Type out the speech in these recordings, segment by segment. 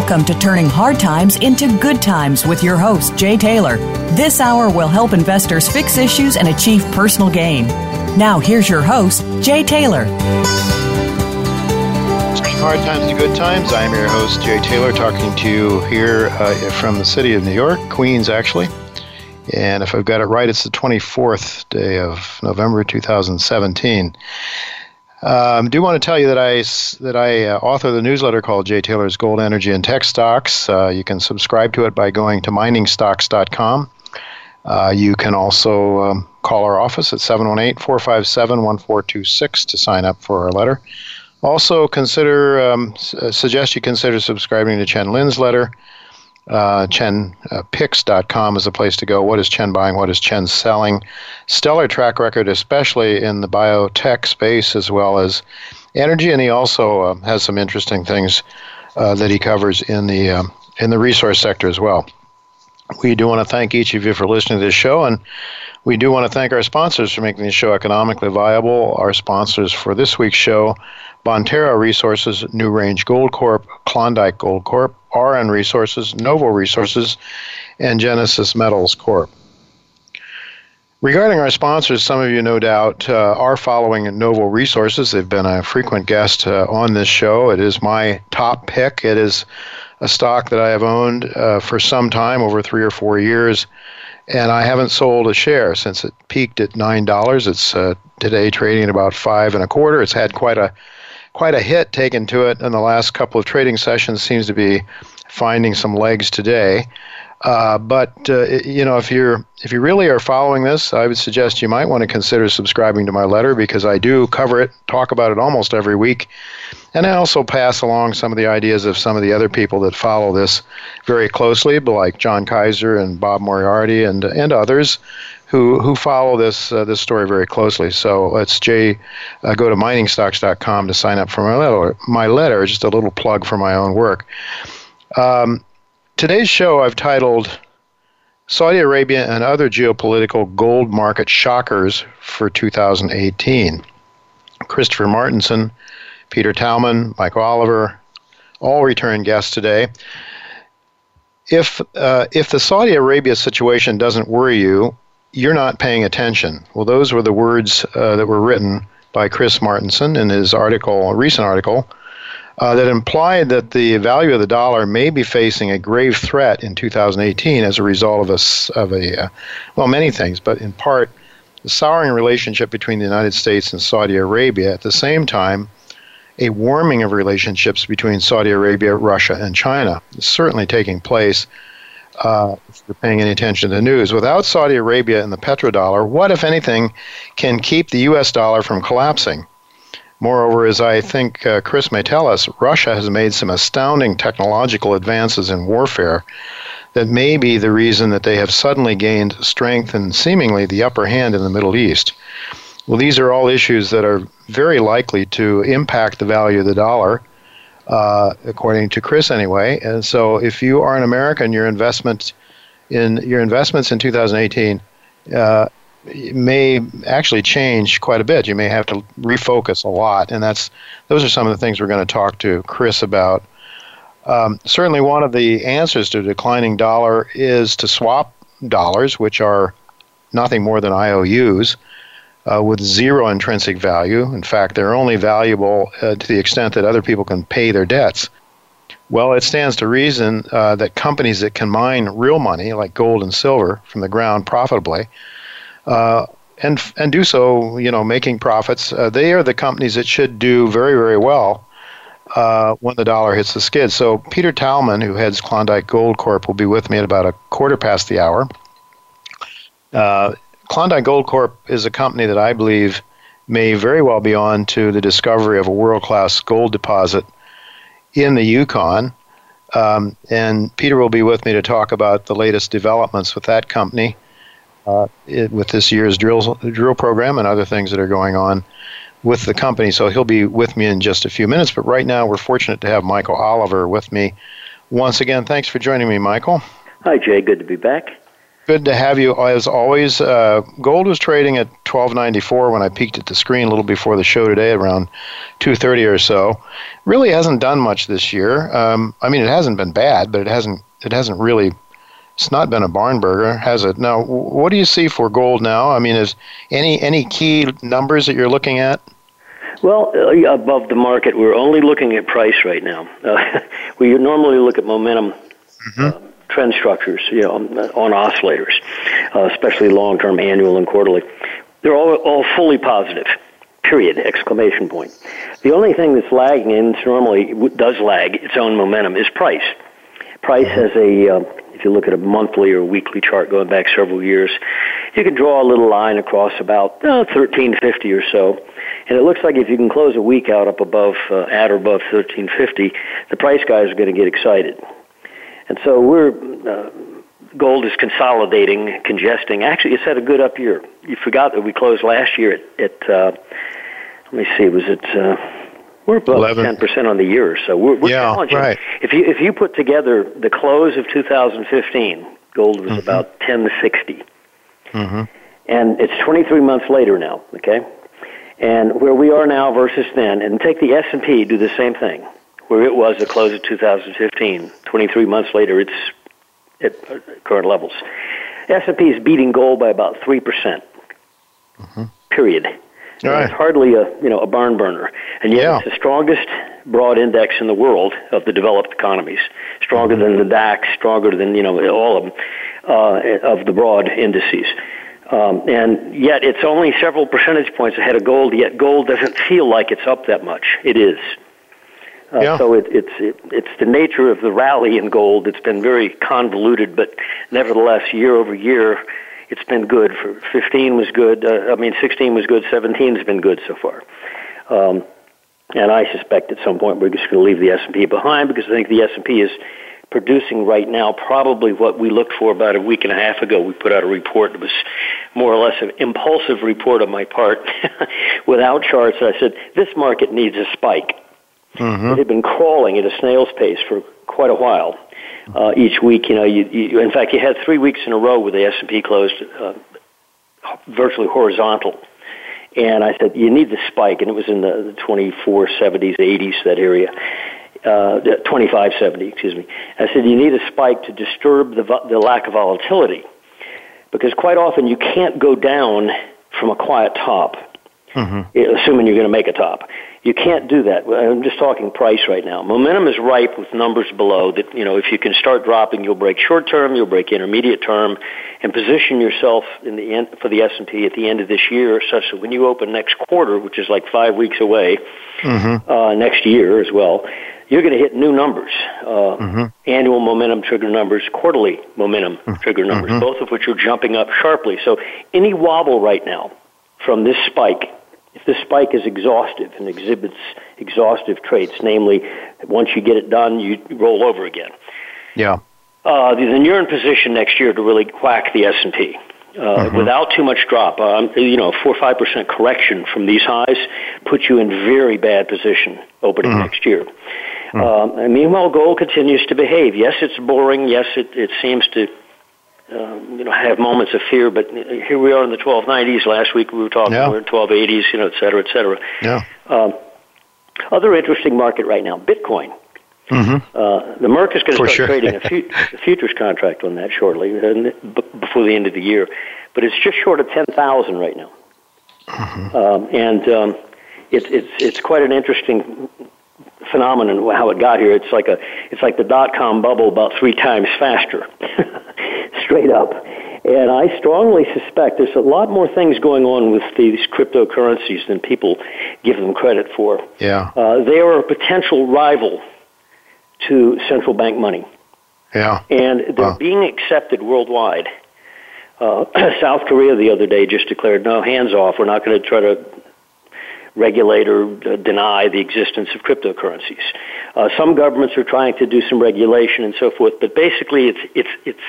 Welcome to Turning Hard Times into Good Times with your host, Jay Taylor. This hour will help investors fix issues and achieve personal gain. Now, here's your host, Jay Taylor. Turning Hard Times to Good Times. I'm your host, Jay Taylor, talking to you here uh, from the city of New York, Queens, actually. And if I've got it right, it's the 24th day of November 2017. Um, do want to tell you that I that I uh, author the newsletter called Jay Taylor's Gold, Energy, and Tech Stocks. Uh, you can subscribe to it by going to miningstocks.com. Uh, you can also um, call our office at 718-457-1426 to sign up for our letter. Also, consider um, uh, suggest you consider subscribing to Chen Lin's letter. Uh, ChenPicks.com uh, is a place to go. What is Chen buying? What is Chen selling? Stellar track record, especially in the biotech space as well as energy, and he also uh, has some interesting things uh, that he covers in the um, in the resource sector as well. We do want to thank each of you for listening to this show, and we do want to thank our sponsors for making the show economically viable. Our sponsors for this week's show Bonterra Resources, New Range Gold Corp, Klondike Gold Corp, Auryn Resources, Novo Resources, and Genesis Metals Corp. Regarding our sponsors, some of you no doubt uh, are following Novo Resources. They've been a frequent guest uh, on this show. It is my top pick. It is a stock that I have owned uh, for some time, over three or four years, and I haven't sold a share since it peaked at nine dollars. It's uh, today trading about five and a quarter. It's had quite a quite a hit taken to it in the last couple of trading sessions. Seems to be finding some legs today. Uh, but uh, you know, if you're if you really are following this, I would suggest you might want to consider subscribing to my letter because I do cover it, talk about it almost every week, and I also pass along some of the ideas of some of the other people that follow this very closely, like John Kaiser and Bob Moriarty and and others who who follow this uh, this story very closely. So let's Jay uh, go to miningstocks.com to sign up for my letter. My letter, just a little plug for my own work. Um, today's show I've titled Saudi Arabia and other geopolitical gold market shockers for 2018. Christopher Martenson, Peter Tallman, Michael Oliver, all return guests today. If uh, if the Saudi Arabia situation doesn't worry you, you're not paying attention. Well, those were the words uh, that were written by Chris Martenson in his article, a recent article, uh, that implied that the value of the dollar may be facing a grave threat in 2018 as a result of a, of a uh, well, many things, but in part, the souring relationship between the United States and Saudi Arabia. At the same time, a warming of relationships between Saudi Arabia, Russia, and China is certainly taking place uh, if you're paying any attention to the news. Without Saudi Arabia and the petrodollar, what, if anything, can keep the U.S. dollar from collapsing? Moreover, as I think uh, Chris may tell us, Russia has made some astounding technological advances in warfare that may be the reason that they have suddenly gained strength and seemingly the upper hand in the Middle East. Well, these are all issues that are very likely to impact the value of the dollar uh, according to Chris anyway. And so, if you are an American, your investment in your investments in 2018 uh, may actually change quite a bit. You may have to refocus a lot, and that's those are some of the things we're going to talk to Chris about. Um, certainly, one of the answers to declining dollar is to swap dollars, which are nothing more than IOUs uh, with zero intrinsic value. In fact, they're only valuable uh, to the extent that other people can pay their debts. Well, it stands to reason uh, that companies that can mine real money, like gold and silver, from the ground profitably, uh, and and do so, you know, making profits. Uh, they are the companies that should do very very well uh, when the dollar hits the skid. So Peter Tallman, who heads Klondike Gold Corp, will be with me at about a quarter past the hour. Uh, Klondike Gold Corp is a company that I believe may very well be on to the discovery of a world class gold deposit in the Yukon. Um, and Peter will be with me to talk about the latest developments with that company, uh, it, with this year's drill, drill program and other things that are going on with the company. So he'll be with me in just a few minutes. But right now, we're fortunate to have Michael Oliver with me once again. Thanks for joining me, Michael. Hi, Jay. Good to be back. Good to have you as always. Uh, gold was trading at 12.94 when I peeked at the screen a little before the show today, around 2:30 or so. Really hasn't done much this year. Um, I mean, it hasn't been bad, but it hasn't it hasn't really. It's not been a barn burger, has it? Now, what do you see for gold now? I mean, is any any key numbers that you're looking at? Well, uh, above the market, we're only looking at price right now. Uh, we normally look at momentum. Mm-hmm. Uh, trend structures, you know, on oscillators, uh, especially long-term annual and quarterly. They're all, all fully positive. Period! Exclamation point. The only thing that's lagging, and normally does lag its own momentum, is price. Price has a, uh, if you look at a monthly or weekly chart going back several years, you can draw a little line across about uh, 1350 or so. And it looks like if you can close a week out up above, uh, at or above 1350, the price guys are going to get excited. And so we're uh, gold is consolidating, congesting. Actually, it's had a good up year. You forgot that we closed last year at, at uh, let me see, was it? Uh, we're above ten percent on the year, so we're, we're yeah, challenging. Right. If you if you put together the close of 2015, gold was mm-hmm. about 1060, mm-hmm. and it's 23 months later now. Okay, and where we are now versus then, and take the S and P, do the same thing where it was at the close of 2015. 23 months later, it's at current levels. S&P is beating gold by about 3%. mm hmm Period. Right. It's hardly a you know a barn burner, and yet yeah. it's the strongest broad index in the world of the developed economies. Stronger mm-hmm. than the DAX, stronger than you know all of them uh, of the broad indices. Um, and yet it's only several percentage points ahead of gold. Yet gold doesn't feel like it's up that much. It is. Uh, yeah. So it, it's it, it's the nature of the rally in gold. It's been very convoluted, but nevertheless, year over year, it's been good. For 15 was good. Uh, I mean, 16 was good. 17 has been good so far. Um, and I suspect at some point we're just going to leave the S&P behind because I think the S&P is producing right now probably what we looked for about a week and a half ago. We put out a report that was more or less an impulsive report on my part without charts. I said, this market needs a spike. Mm-hmm. It had been crawling at a snail's pace for quite a while. Uh, each week, you know, you, you, in fact, you had three weeks in a row where the S&P closed uh, virtually horizontal. And I said, you need the spike, and it was in the, the 2470s, 80s, that area. Uh, 2570, excuse me. I said, you need a spike to disturb the, the lack of volatility. Because quite often you can't go down from a quiet top, mm-hmm. assuming you're going to make a top. You can't do that. I'm just talking price right now. Momentum is ripe with numbers below that, you know, if you can start dropping, you'll break short term, you'll break intermediate term, and position yourself in the end, for the S&P at the end of this year such that when you open next quarter, which is like five weeks away, mm-hmm. uh, next year as well, you're going to hit new numbers, uh, mm-hmm. annual momentum trigger numbers, quarterly momentum mm-hmm. trigger numbers, mm-hmm. both of which are jumping up sharply. So any wobble right now from this spike if the spike is exhaustive and exhibits exhaustive traits, namely, once you get it done, you roll over again. Yeah. Uh, then you're in position next year to really whack the S and P. Uh, mm-hmm. without too much drop. Um, you know, four or five percent correction from these highs puts you in very bad position opening mm-hmm. next year. Mm-hmm. Um, and meanwhile, gold continues to behave. Yes, it's boring. Yes, it, it seems to um, you know, have moments of fear. But here we are in the 1290s. Last week we were talking yeah. we're in 1280s, you know, et cetera, et cetera. Yeah. Um, other interesting market right now, Bitcoin. Mm-hmm. Uh, the Merc is going to start sure. trading a, fu- a, futures contract on that shortly, b- before the end of the year. But it's just short of 10,000 right now. Mm-hmm. Um, and um, it, it's, it's quite an interesting phenomenon how it got here. It's like a it's like the dot com bubble about three times faster, straight up. And I strongly suspect there's a lot more things going on with these cryptocurrencies than people give them credit for. Yeah. Uh, they are a potential rival to central bank money. Yeah. And they're Wow. being accepted worldwide. Uh, South Korea the other day just declared, no, hands off. We're not going to try to regulate or uh, deny the existence of cryptocurrencies. Uh, some governments are trying to do some regulation and so forth, but basically it's, it's, it's,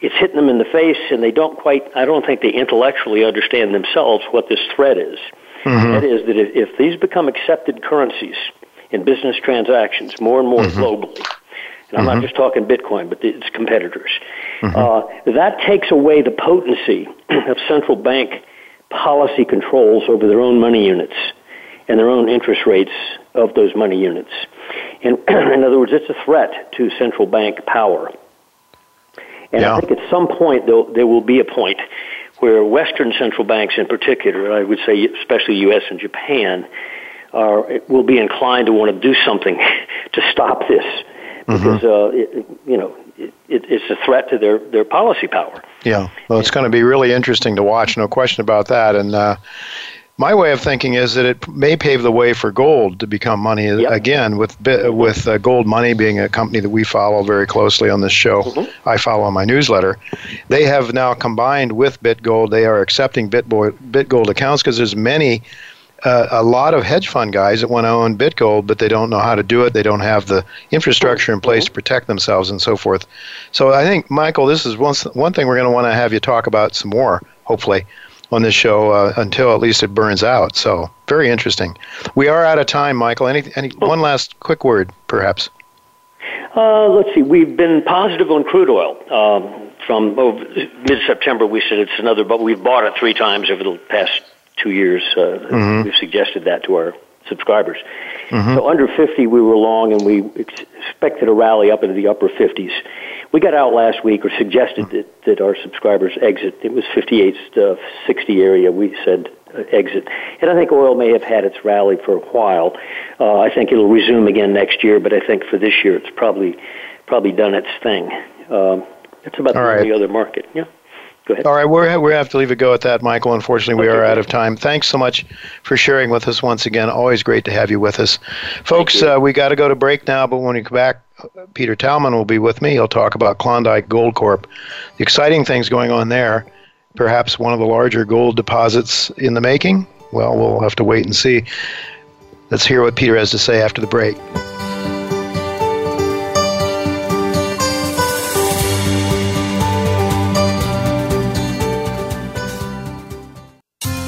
it's hitting them in the face and they don't quite, I don't think they intellectually understand themselves what this threat is. Mm-hmm. That is that if, these become accepted currencies in business transactions more and more mm-hmm. globally, and I'm not mm-hmm. just talking Bitcoin, but its competitors, uh, that takes away the potency of central bank policy controls over their own money units and their own interest rates of those money units. In other words, it's a threat to central bank power. And Yeah. I think at some point there, there will be a point where Western central banks, in particular, I would say especially U.S. and Japan, are will be inclined to want to do something to stop this because uh, it, you know it, it's a threat to their their policy power. Yeah. Well, it's going to be really interesting to watch, no question about that. And uh, my way of thinking is that it may pave the way for gold to become money Yep. again. With with uh, Gold Money being a company that we follow very closely on this show, I follow on my newsletter. They have now combined with BitGold. They are accepting BitBoy, BitGold accounts because there's many. Uh, a lot of hedge fund guys that want to own BitGold, but they don't know how to do it. They don't have the infrastructure in place to protect themselves and so forth. So I think, Michael, this is one, one thing we're going to want to have you talk about some more, hopefully, on this show uh, until at least it burns out. So very interesting. We are out of time, Michael. Any, any one last quick word, perhaps? Uh, let's see. We've been positive on crude oil. Um, from oh, mid-September, we said it's another, but we've bought it three times over the past two years. Uh, We've suggested that to our subscribers. So under 50, we were long, and we ex- expected a rally up into the upper 50s. We got out last week, or suggested that, that our subscribers exit. It was 58 uh, 60 area. We said uh, exit, and I think oil may have had its rally for a while. Uh, I think it'll resume again next year, but I think for this year, it's probably probably done its thing. Um, it's about All the right. only other market. Yeah. Go ahead. All right, we're, we have to leave it go at that, Michael. Unfortunately, we Okay, are out of time. Thanks so much for sharing with us once again. Always great to have you with us. Folks, uh, we got to go to break now, but when we come back, Peter Tallman will be with me. He'll talk about Klondike Gold Corp. The exciting things going on there, perhaps one of the larger gold deposits in the making. Well, we'll have to wait and see. Let's hear what Peter has to say after the break.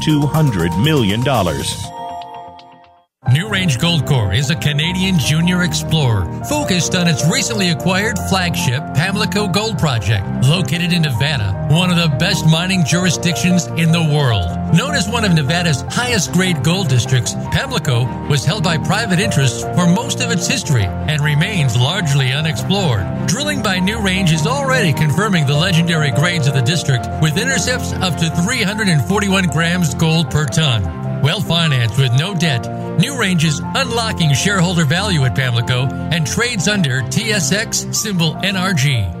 $200 million. New Range Gold Corps is a Canadian junior explorer focused on its recently acquired flagship Pamlico Gold Project, located in Nevada, one of the best mining jurisdictions in the world. Known as one of Nevada's highest grade gold districts, Pamlico was held by private interests for most of its history and remains largely unexplored. Drilling by New Range is already confirming the legendary grades of the district with intercepts up to 341 grams gold per ton. Well financed with no debt, New Range is unlocking shareholder value at Pamlico and trades under TSX symbol NRG.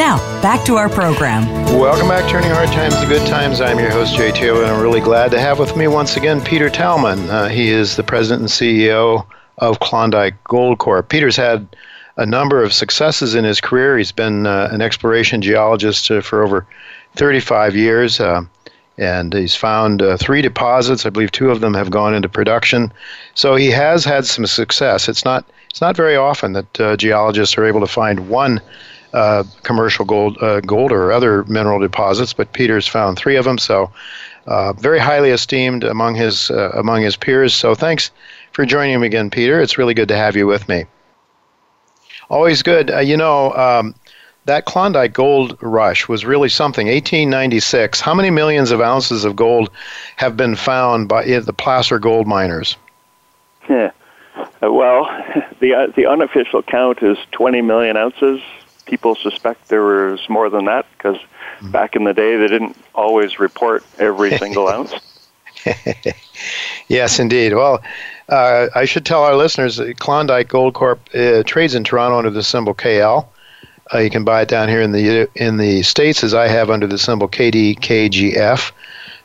Now, back to our program. Welcome back, Turning Hard Times to Good Times. I'm your host, Jay Taylor, and I'm really glad to have with me once again Peter Tallman. Uh, he is the president and CEO of Klondike Gold Corp. Peter's had a number of successes in his career. He's been uh, an exploration geologist uh, for over 35 years, uh, and he's found uh, three deposits. I believe two of them have gone into production. So he has had some success. It's not it's not very often that uh, geologists are able to find one uh, commercial gold, gold or other mineral deposits, but Peter's found three of them. So very highly esteemed among his among his peers. So thanks for joining me again, Peter. It's really good to have you with me. Always good. Uh, you know, um, that Klondike gold rush was really something. 1896. How many millions of ounces of gold have been found by the placer gold miners? Yeah. Uh, well, the uh, the unofficial count is 20 million ounces. People suspect there was more than that because mm-hmm. back in the day they didn't always report every single ounce. yes, indeed. Well, uh, I should tell our listeners that Klondike Gold Corp uh, trades in Toronto under the symbol KL. Uh, you can buy it down here in the in the states as I have under the symbol KDKGF.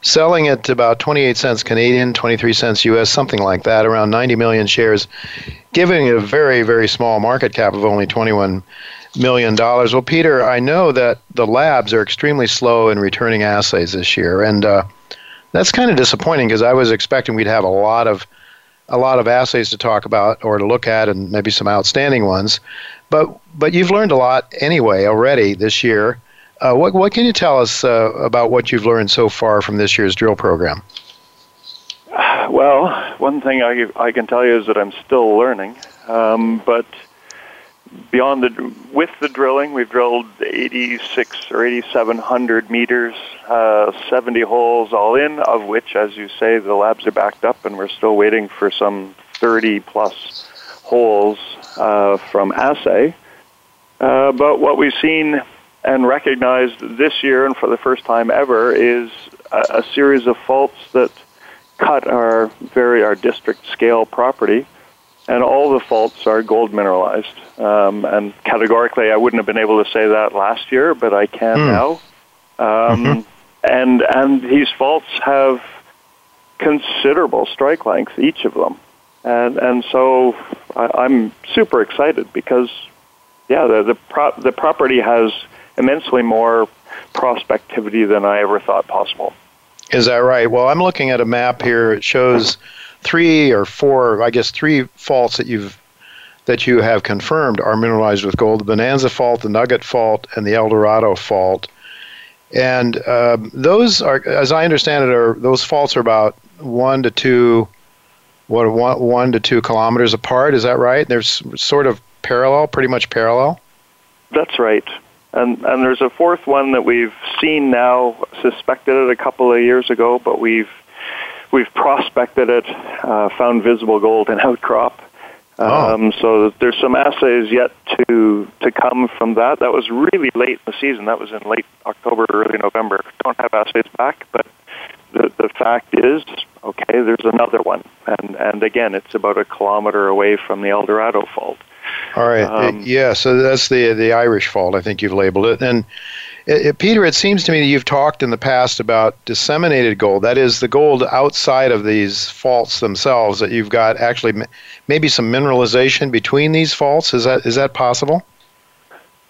Selling at about 28 cents Canadian, 23 cents US, something like that, around 90 million shares, giving it a very, very small market cap of only 21 million dollars. Well, Peter, I know that the labs are extremely slow in returning assays this year, and uh, that's kind of disappointing because I was expecting we'd have a lot of a lot of assays to talk about or to look at, and maybe some outstanding ones. But but you've learned a lot anyway already this year. Uh, what what can you tell us uh, about what you've learned so far from this year's drill program? Well, one thing I I can tell you is that I'm still learning, um, but beyond the with the drilling, we've drilled 86 or 8,700 meters, uh, 70 holes all in, of which, as you say, the labs are backed up, and we're still waiting for some 30 plus holes uh, from assay. Uh, but what we've seen and recognized this year, and for the first time ever, is a, a series of faults that cut our very our district scale property and all the faults are gold mineralized. Um, and categorically, I wouldn't have been able to say that last year, but I can mm. now. Um, mm-hmm. And and these faults have considerable strike length, each of them, and and so I, am super excited because, yeah, the the, pro- the property has immensely more prospectivity than I ever thought possible. Is that right? Well, I'm looking at a map here. It shows three or four, I guess, three faults that you've that you have confirmed are mineralized with gold: the Bonanza Fault, the Nugget Fault, and the El Dorado Fault. And um, those are, as I understand it, are those faults are about one to two, what one, one to two kilometers apart. Is that right? They're sort of parallel, pretty much parallel. That's right. And and there's a fourth one that we've seen now, suspected it a couple of years ago, but we've we've prospected it, uh, found visible gold in outcrop. Oh. Um, so there's some assays yet to to come from that. That was really late in the season. That was in late October, early November. Don't have assays back, but the the fact is, okay, there's another one, and and again, it's about a kilometer away from the El Dorado fault. All right, um, yeah. So that's the the Irish fault. I think you've labeled it, and it, it, Peter, it seems to me that you've talked in the past about disseminated gold. That is the gold outside of these faults themselves. That you've got actually maybe some mineralization between these faults. Is that is that possible?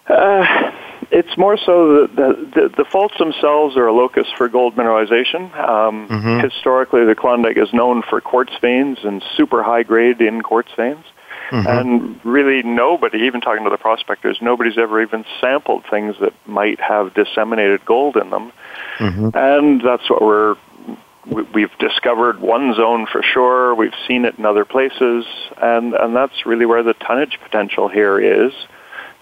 Uh, it's more so that the, the, the, faults themselves are a locus for gold mineralization. Um, mm-hmm. Historically, the Klondike is known for quartz veins and super high grade in quartz veins. Mm-hmm. And really, nobody, even talking to the prospectors, nobody's ever even sampled things that might have disseminated gold in them. Mm-hmm. And that's what we're we've discovered one zone for sure. We've seen it in other places, and and that's really where the tonnage potential here is.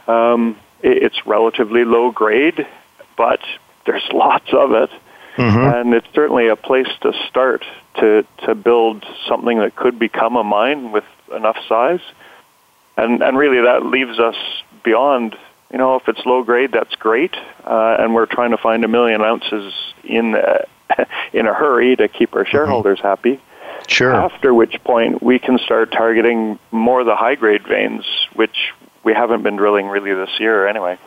Um, it, it's relatively low grade, but there's lots of it, mm-hmm. and it's certainly a place to start to to build something that could become a mine with enough size, and and really that leaves us beyond. You know, if it's low grade, that's great, uh, and we're trying to find a million ounces in uh, in a hurry to keep our mm-hmm. shareholders mm-hmm. happy. Sure. After which point we can start targeting more of the high grade veins, which we haven't been drilling really this year anyway.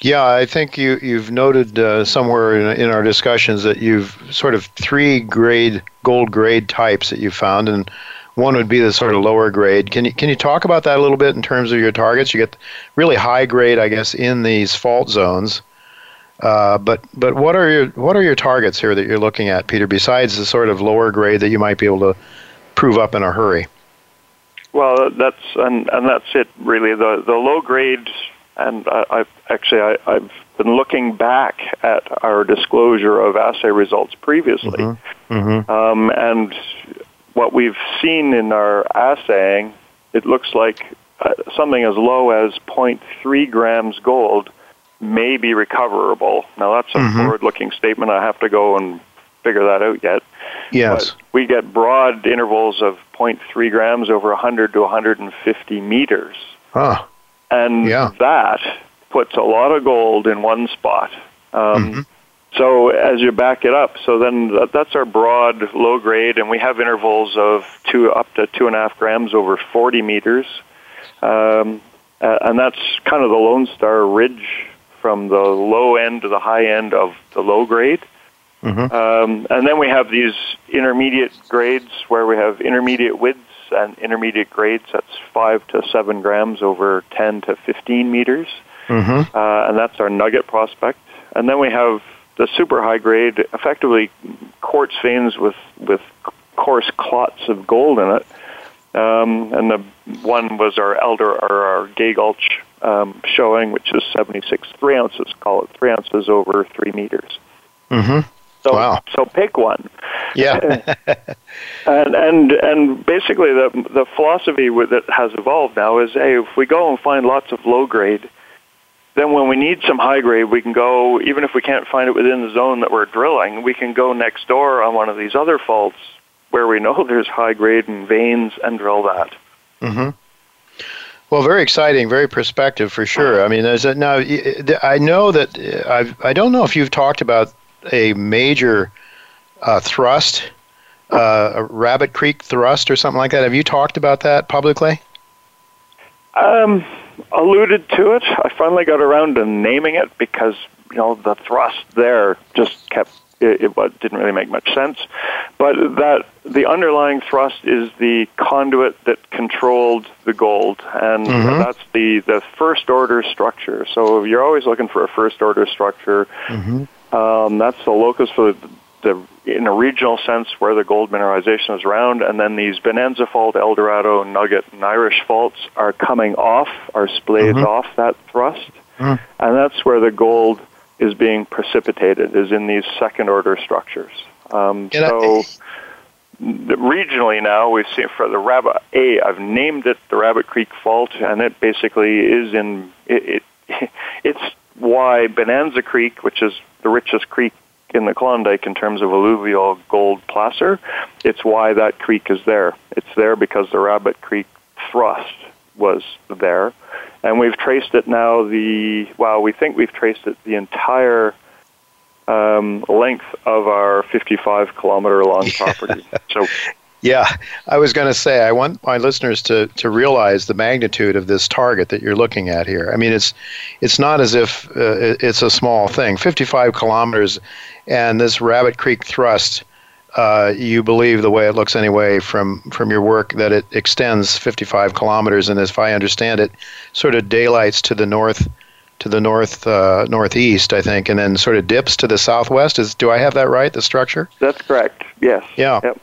Yeah, I think you you've noted uh, somewhere in, in, our discussions that you've sort of three grade gold grade types that you found, and one would be the sort of lower grade. Can you can you talk about that a little bit in terms of your targets? You get really high grade, I guess, in these fault zones. Uh, but but what are your what are your targets here that you're looking at, Peter? Besides the sort of lower grade that you might be able to prove up in a hurry. Well, that's and and that's it really. The the low grade, and I, I've actually I, I've been looking back at our disclosure of assay results previously, mm-hmm. Mm-hmm. Um, and what we've seen in our assaying, it looks like uh, something as low as 0.3 grams gold may be recoverable. Now that's a mm-hmm. forward-looking statement. I have to go and figure that out yet. Yes. But we get broad intervals of 0.3 grams over 100 to 150 meters. Huh. And yeah. that puts a lot of gold in one spot. Um, mm-hmm. So as you back it up, so then that's our broad low grade, and we have intervals of two up to two and a half grams over 40 meters, um, and that's kind of the Lone Star Ridge from the low end to the high end of the low grade. Mm-hmm. Um, and then we have these intermediate grades where we have intermediate widths and intermediate grades. That's five to seven grams over 10 to 15 meters. Mm-hmm. Uh, and that's our nugget prospect. And then we have the super high grade, effectively quartz veins with, with coarse clots of gold in it. Um, and the one was our elder or our Gay Gulch um, showing, which is 76 three ounces. Call it three ounces over three meters. Mm-hmm. So, wow. so pick one. Yeah. and and and basically the the philosophy that has evolved now is, hey, if we go and find lots of low grade, then when we need some high grade, we can go. Even if we can't find it within the zone that we're drilling, we can go next door on one of these other faults where we know there's high grade and veins and drill that. Mm-hmm. Well, very exciting, very perspective for sure. I mean, there's a, now I know that uh, I've, I don't know if you've talked about a major uh, thrust, uh, a Rabbit Creek thrust or something like that. Have you talked about that publicly? Um, alluded to it. I finally got around to naming it because you know the thrust there just kept it, it didn't really make much sense. But that the underlying thrust is the conduit that controlled the gold, and mm-hmm. that's the the first order structure. So you're always looking for a first order structure. Mm-hmm. Um, that's the locus for the, the, in a regional sense where the gold mineralization is around, and then these Bonanza Fault, Eldorado, Nugget, and Irish faults are coming off, are splayed mm-hmm. off that thrust, mm. and that's where the gold is being precipitated, is in these second order structures. Um, so. regionally now we see for the rabbit a i've named it the rabbit creek fault and it basically is in it, it it's why bonanza creek which is the richest creek in the Klondike in terms of alluvial gold placer. It's why that creek is there. It's there because the Rabbit Creek thrust was there. And we've traced it now the, well, we think we've traced it the entire um, length of our 55 kilometer long property. so yeah, I was going to say I want my listeners to to realize the magnitude of this target that you're looking at here. I mean, it's it's not as if uh, it's a small thing. 55 kilometers, and this Rabbit Creek thrust. Uh, you believe the way it looks anyway from from your work that it extends 55 kilometers, and as I understand it, sort of daylights to the north to the north uh, northeast, I think, and then sort of dips to the southwest. Is do I have that right? The structure? That's correct. Yes. Yeah. Yep.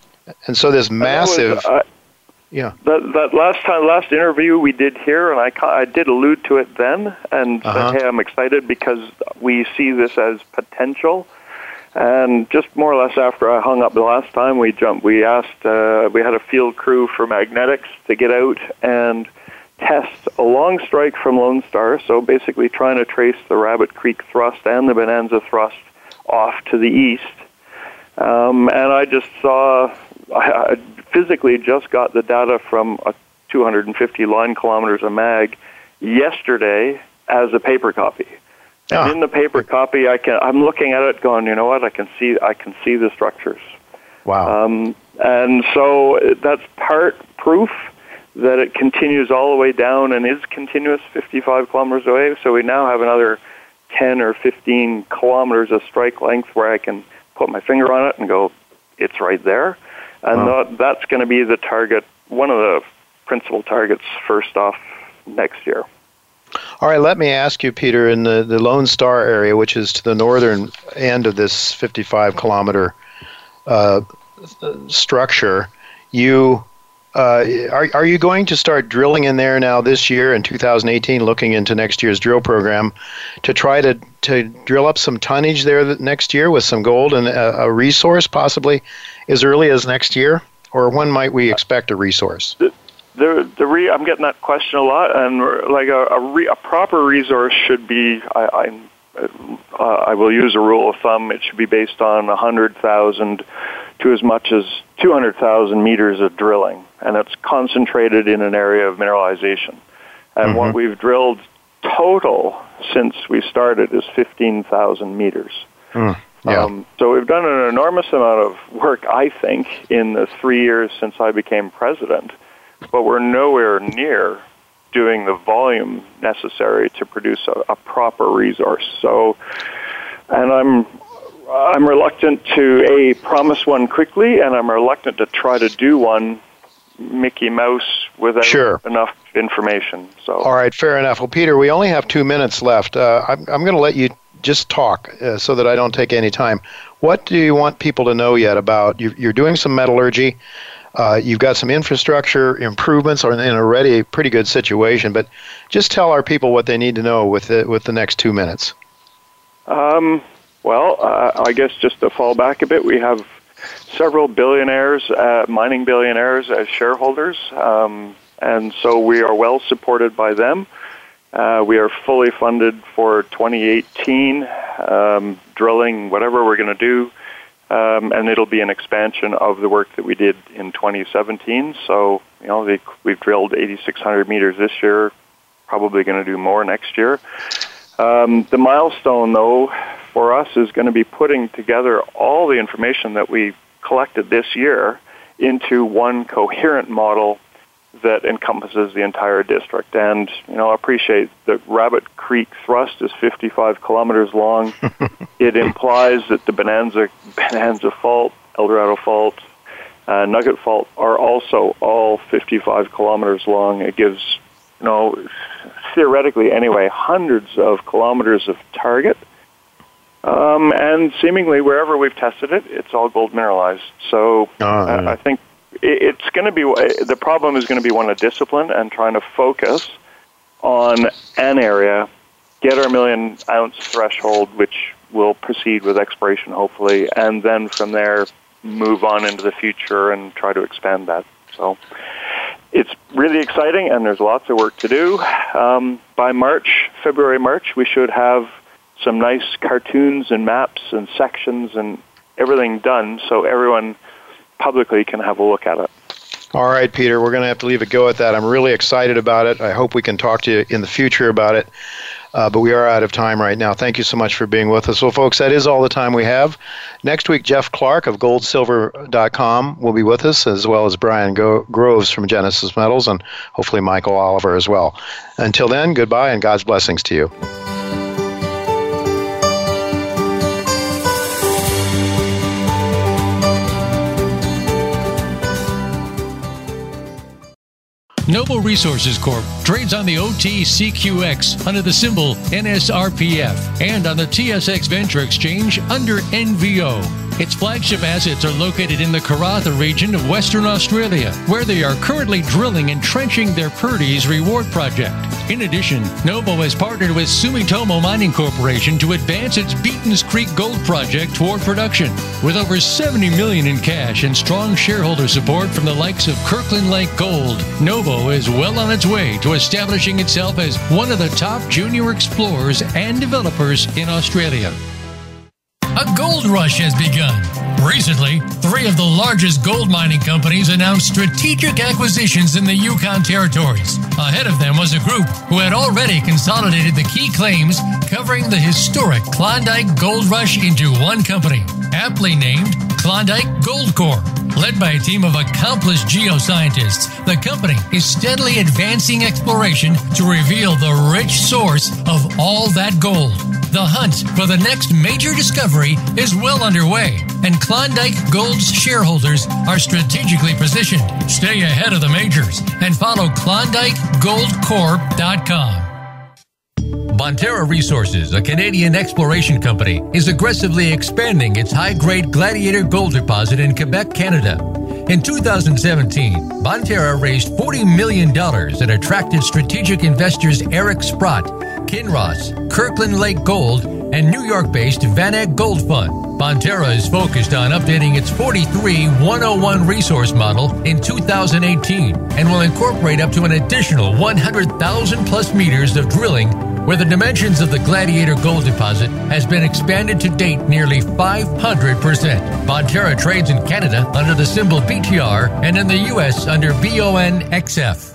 And so this massive. Was, uh, yeah. That that last time, last interview we did here, and I I did allude to it then, and uh-huh. said, hey, I'm excited because we see this as potential. And just more or less after I hung up the last time, we jumped. We asked. Uh, we had a field crew for magnetics to get out and test a long strike from Lone Star. So basically, trying to trace the Rabbit Creek thrust and the Bonanza thrust off to the east. Um, and I just saw I physically just got the data from a 250 line kilometers of mag yesterday as a paper copy. And ah. in the paper copy, I can I'm looking at it, going, you know what? I can see I can see the structures. Wow. Um, and so that's part proof that it continues all the way down and is continuous 55 kilometers away. So we now have another 10 or 15 kilometers of strike length where I can put my finger on it and go, it's right there and wow. that, that's going to be the target one of the principal targets first off next year. All right, let me ask you, Peter, in the, the Lone Star area, which is to the northern end of this 55 kilometer uh, structure, you uh, are, are you going to start drilling in there now this year in 2018, looking into next year's drill program, to try to, to drill up some tonnage there next year with some gold and a, a resource possibly as early as next year? Or when might we expect a resource? The, the, the re, I'm getting that question a lot, and like a, a, re, a proper resource should be, I, I, uh, I will use a rule of thumb, it should be based on 100,000 to as much as 200,000 meters of drilling, and it's concentrated in an area of mineralization. And mm-hmm. what we've drilled total since we started is 15,000 meters. Mm, yeah. Um, so we've done an enormous amount of work, I think, in the three years since I became president, but we're nowhere near doing the volume necessary to produce a, a proper resource. So, and I'm I'm reluctant to a promise one quickly, and I'm reluctant to try to do one Mickey Mouse without sure. enough information. So, all right, fair enough. Well, Peter, we only have two minutes left. Uh, I'm, I'm going to let you just talk uh, so that I don't take any time. What do you want people to know yet about? You, you're doing some metallurgy. Uh, you've got some infrastructure improvements or in already a pretty good situation, but just tell our people what they need to know with the, with the next two minutes. Um, well, uh, I guess just to fall back a bit, we have several billionaires, uh, mining billionaires, as shareholders, um, and so we are well supported by them. Uh, we are fully funded for 2018, um, drilling whatever we're going to do, um, and it'll be an expansion of the work that we did in 2017. So, you know, they, we've drilled 8,600 meters this year, probably going to do more next year. Um, the milestone, though, for us is going to be putting together all the information that we collected this year into one coherent model that encompasses the entire district. And, you know, I appreciate that Rabbit Creek thrust is 55 kilometers long. it implies that the Bonanza, Bonanza Fault, Eldorado Fault, uh, Nugget Fault are also all 55 kilometers long. It gives, you know, theoretically anyway, hundreds of kilometers of target um, and seemingly wherever we've tested it, it's all gold mineralized. So oh, yeah. I think it's going to be the problem is going to be one of discipline and trying to focus on an area, get our million ounce threshold, which will proceed with exploration hopefully, and then from there move on into the future and try to expand that. So it's really exciting, and there's lots of work to do. Um, by March, February, March, we should have some nice cartoons and maps and sections and everything done so everyone publicly can have a look at it. All right, Peter, we're going to have to leave it go at that. I'm really excited about it. I hope we can talk to you in the future about it. Uh, but we are out of time right now. Thank you so much for being with us. Well, folks, that is all the time we have. Next week, Jeff Clark of goldsilver.com will be with us, as well as Brian Go- Groves from Genesis Metals, and hopefully Michael Oliver as well. Until then, goodbye and God's blessings to you. Novo Resources Corp trades on the OTCQX under the symbol NSRPF and on the TSX Venture Exchange under NVO. Its flagship assets are located in the Karratha region of Western Australia, where they are currently drilling and trenching their Purdy's Reward project. In addition, Novo has partnered with Sumitomo Mining Corporation to advance its Beaton's Creek Gold Project toward production. With over 70 million in cash and strong shareholder support from the likes of Kirkland Lake Gold, Novo is well on its way to establishing itself as one of the top junior explorers and developers in Australia. A gold rush has begun. Recently, three of the largest gold mining companies announced strategic acquisitions in the Yukon territories. Ahead of them was a group who had already consolidated the key claims covering the historic Klondike Gold Rush into one company, aptly named Klondike Gold Corp. Led by a team of accomplished geoscientists, the company is steadily advancing exploration to reveal the rich source of all that gold. The hunt for the next major discovery is well underway, and Klondike Gold's shareholders are strategically positioned. Stay ahead of the majors and follow KlondikeGoldCorp.com. Bonterra Resources, a Canadian exploration company, is aggressively expanding its high grade Gladiator gold deposit in Quebec, Canada. In 2017, Bonterra raised $40 million and attracted strategic investors Eric Sprott, Kinross, Kirkland Lake Gold, and New York based VanEck Gold Fund. Bonterra is focused on updating its 43 101 resource model in 2018 and will incorporate up to an additional 100,000 plus meters of drilling where the dimensions of the Gladiator gold deposit has been expanded to date nearly 500%. Bonterra trades in Canada under the symbol BTR and in the U.S. under BONXF.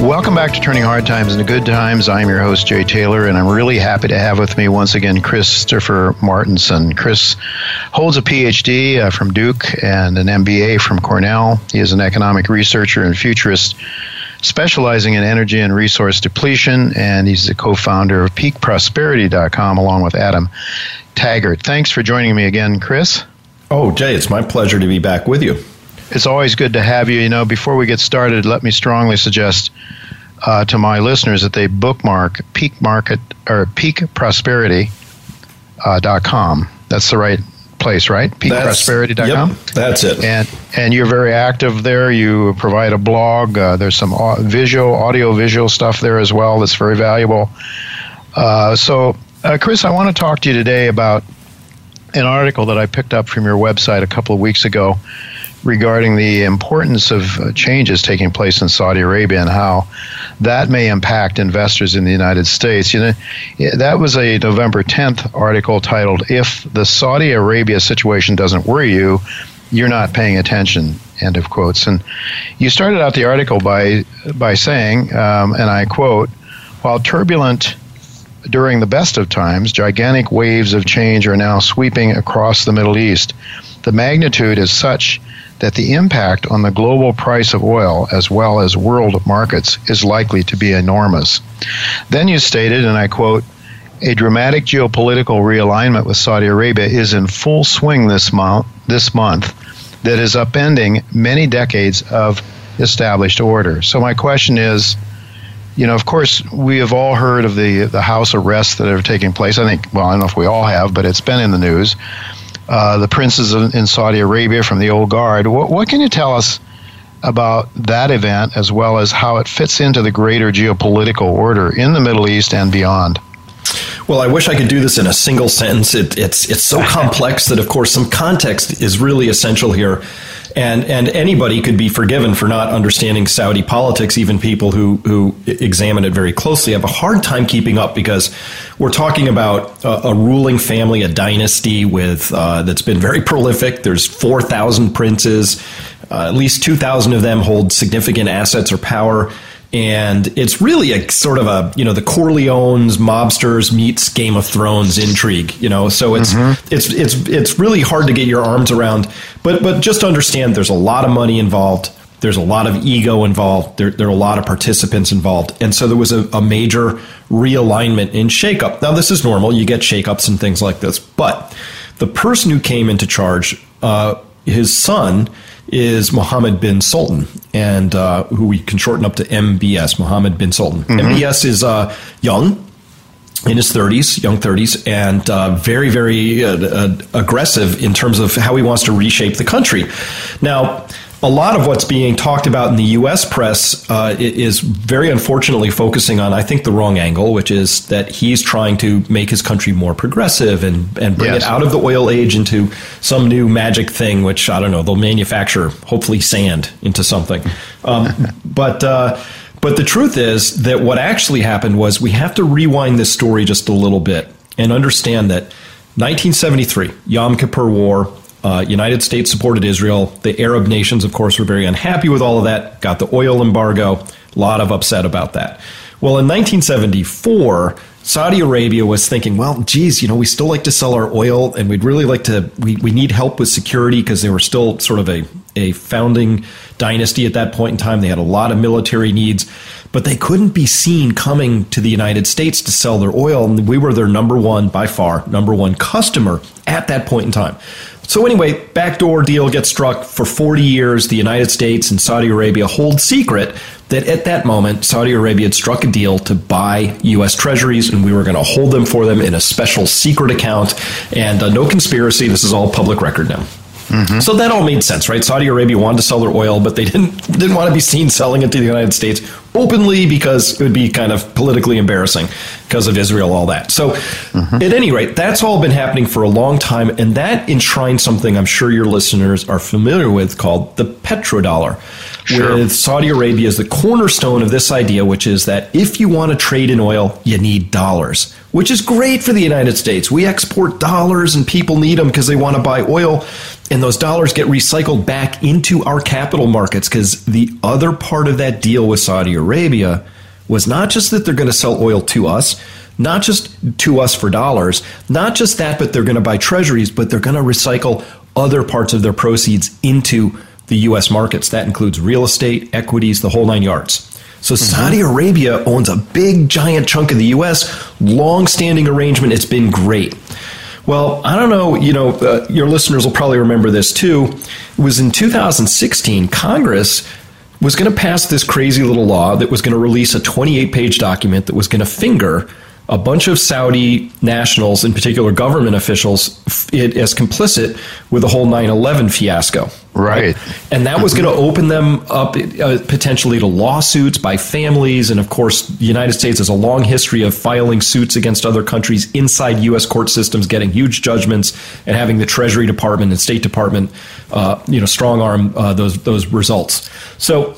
Welcome back to Turning Hard Times into Good Times. I'm your host, Jay Taylor, and I'm really happy to have with me once again Christopher Martenson. Chris holds a PhD uh, from Duke and an MBA from Cornell. He is an economic researcher and futurist specializing in energy and resource depletion, and he's the co founder of peakprosperity.com along with Adam Taggart. Thanks for joining me again, Chris. Oh, Jay, it's my pleasure to be back with you it's always good to have you. You know, before we get started, let me strongly suggest uh, to my listeners that they bookmark Peak Market or peakprosperity.com. Uh, that's the right place, right? Peakprosperity.com. Yep, that's it. And and you're very active there. You provide a blog. Uh, there's some visual, audio, visual stuff there as well. That's very valuable. Uh, so, uh, Chris, I want to talk to you today about an article that I picked up from your website a couple of weeks ago regarding the importance of uh, changes taking place in Saudi Arabia and how that may impact investors in the United States. You know, that was a November 10th article titled "If the Saudi Arabia situation doesn't worry you, you're not paying attention." End of quotes. And you started out the article by by saying, um, and I quote, "While turbulent." During the best of times, gigantic waves of change are now sweeping across the Middle East. The magnitude is such that the impact on the global price of oil as well as world markets is likely to be enormous. Then you stated, and I quote, a dramatic geopolitical realignment with Saudi Arabia is in full swing this month, this month that is upending many decades of established order. So my question is, you know, of course, we have all heard of the the house arrests that are taking place. I think, well, I don't know if we all have, but it's been in the news uh, the princes in Saudi Arabia from the old guard. What, what can you tell us about that event as well as how it fits into the greater geopolitical order in the Middle East and beyond? Well, I wish I could do this in a single sentence. It, it's it's so complex that, of course, some context is really essential here and and anybody could be forgiven for not understanding Saudi politics. Even people who who examine it very closely have a hard time keeping up because we're talking about a, a ruling family, a dynasty with uh, that's been very prolific. There's four thousand princes. Uh, at least 2,000 of them hold significant assets or power and it's really a sort of a you know the Corleones mobsters meets Game of Thrones intrigue you know so it's mm-hmm. it's it's it's really hard to get your arms around but but just understand there's a lot of money involved there's a lot of ego involved there, there are a lot of participants involved and so there was a, a major realignment in shakeup now this is normal you get shakeups and things like this but the person who came into charge uh, his son is Mohammed bin Salman, and uh, who we can shorten up to MBS, Mohammed bin Salman. Mm-hmm. MBS is uh, young, in his 30s, young 30s, and uh, very, very uh, uh, aggressive in terms of how he wants to reshape the country. Now, a lot of what's being talked about in the U.S. press uh, is very unfortunately focusing on, I think, the wrong angle, which is that he's trying to make his country more progressive and, and bring yes. it out of the oil age into some new magic thing, which, I don't know, they'll manufacture, hopefully, sand into something. Um, but. Uh, but the truth is that what actually happened was we have to rewind this story just a little bit and understand that 1973, Yom Kippur War, uh, United States supported Israel. The Arab nations, of course, were very unhappy with all of that, got the oil embargo, a lot of upset about that. Well, in 1974, Saudi Arabia was thinking, well, geez, you know, we still like to sell our oil and we'd really like to, we, we need help with security because they were still sort of a, a founding dynasty at that point in time. They had a lot of military needs, but they couldn't be seen coming to the United States to sell their oil. And we were their number one, by far, number one customer at that point in time. So anyway, backdoor deal gets struck for 40 years. The United States and Saudi Arabia hold secret that at that moment, Saudi Arabia had struck a deal to buy U.S. treasuries, and we were going to hold them for them in a special secret account. And uh, no conspiracy. This is all public record now. Mm-hmm. So that all made sense, right? Saudi Arabia wanted to sell their oil, but they didn't didn't want to be seen selling it to the United States openly because it would be kind of politically embarrassing because of Israel, all that. So, mm-hmm. at any rate, that's all been happening for a long time, and that enshrines something I'm sure your listeners are familiar with called the petrodollar. Sure. With Saudi Arabia as the cornerstone of this idea, which is that if you want to trade in oil, you need dollars, which is great for the United States. We export dollars, and people need them because they want to buy oil and those dollars get recycled back into our capital markets because the other part of that deal with Saudi Arabia was not just that they're going to sell oil to us, not just to us for dollars, not just that, but they're going to buy treasuries, but they're going to recycle other parts of their proceeds into the U.S. markets. That includes real estate, equities, the whole nine yards. So mm-hmm. Saudi Arabia owns a big, giant chunk of the U.S. Long-standing arrangement. It's been great. Well, I don't know, you know, uh, your listeners will probably remember this too. It was in 2016, Congress was going to pass this crazy little law that was going to release a 28 page document that was going to finger a bunch of Saudi nationals, in particular government officials, it, as complicit with the whole 9 11 fiasco. Right. And that was going to open them up uh, potentially to lawsuits by families. And of course, the United States has a long history of filing suits against other countries inside U.S. court systems, getting huge judgments, and having the Treasury Department and State Department, uh, you know, strong arm uh, those those results. So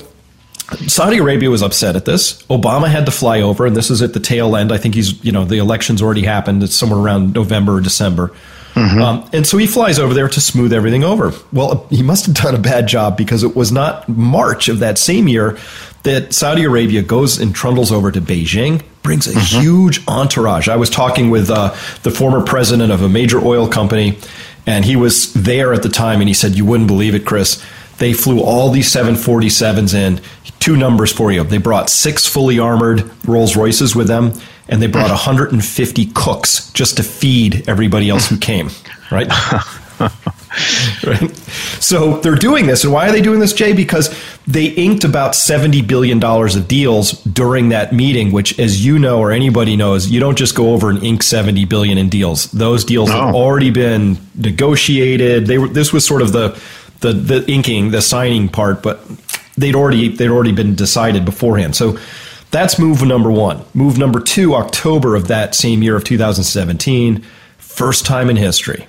Saudi Arabia was upset at this. Obama had to fly over, and this is at the tail end. I think he's, you know, the election's already happened. It's somewhere around November or December. Mm-hmm. Um, and so he flies over there to smooth everything over. Well, he must have done a bad job because it was not March of that same year that Saudi Arabia goes and trundles over to Beijing, brings a mm-hmm. huge entourage. I was talking with uh, the former president of a major oil company, and he was there at the time, and he said, You wouldn't believe it, Chris they flew all these 747s in. Two numbers for you. They brought six fully armored Rolls Royces with them, and they brought 150 cooks just to feed everybody else who came. Right. right? So they're doing this. And why are they doing this, Jay? Because they inked about $70 billion of deals during that meeting, which, as you know, or anybody knows, you don't just go over and ink 70 billion in deals. Those deals no. have already been negotiated. They were, this was sort of the, the the inking, the signing part, but they'd already they'd already been decided beforehand. So that's move number one. Move number two, October of that same year of 2017, first time in history,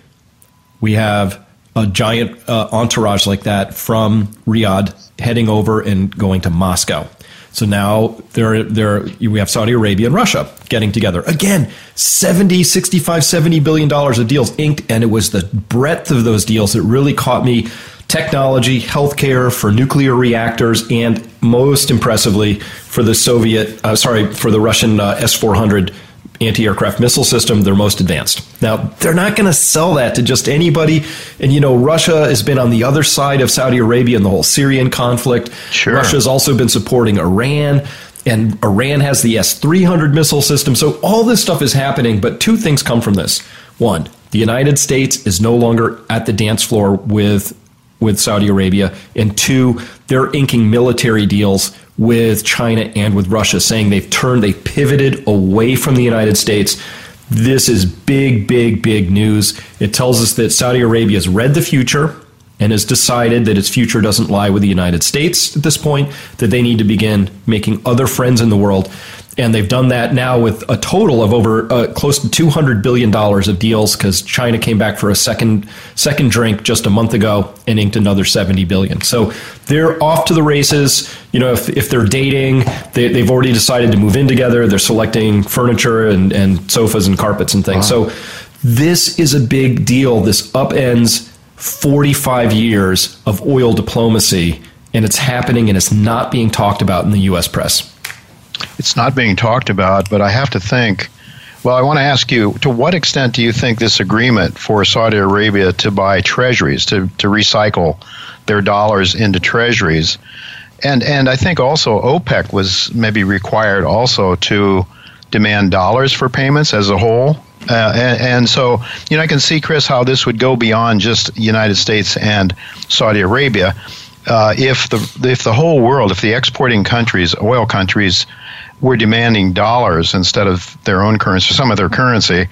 we have a giant uh, entourage like that from Riyadh heading over and going to Moscow. So now there, there, we have Saudi Arabia and Russia getting together. Again, 70, 65, 70 billion dollars of deals inked. And it was the breadth of those deals that really caught me technology, healthcare for nuclear reactors, and most impressively for the Soviet, uh, sorry, for the Russian uh, S 400 anti aircraft missile system, they're most advanced. Now, they're not going to sell that to just anybody. And, you know, Russia has been on the other side of Saudi Arabia in the whole Syrian conflict. Sure. Russia's also been supporting Iran. And Iran has the S 300 missile system. So all this stuff is happening, but two things come from this. One, the United States is no longer at the dance floor with with Saudi Arabia, and two, they're inking military deals with China and with Russia, saying they've turned, they've pivoted away from the United States. This is big, big, big news. It tells us that Saudi Arabia has read the future and has decided that its future doesn't lie with the United States at this point, that they need to begin making other friends in the world. And they've done that now with a total of over uh, close to two hundred billion dollars of deals because China came back for a second second drink just a month ago and inked another seventy billion. So they're off to the races. You know, if, if they're dating, they, they've already decided to move in together. They're selecting furniture and, and sofas and carpets and things. Wow. So this is a big deal. This upends forty five years of oil diplomacy, and it's happening and it's not being talked about in the U.S. press it's not being talked about, but I have to think. Well, I want to ask you to what extent do you think this agreement for Saudi Arabia to buy treasuries, to, to recycle their dollars into treasuries, and, and I think also OPEC was maybe required also to demand dollars for payments as a whole. Uh, and, and, so, you know, I can see, Chris, how this would go beyond just United States and Saudi Arabia. Uh, if the if the whole world, if the exporting countries, oil countries, were demanding dollars instead of their own currency, some other currency,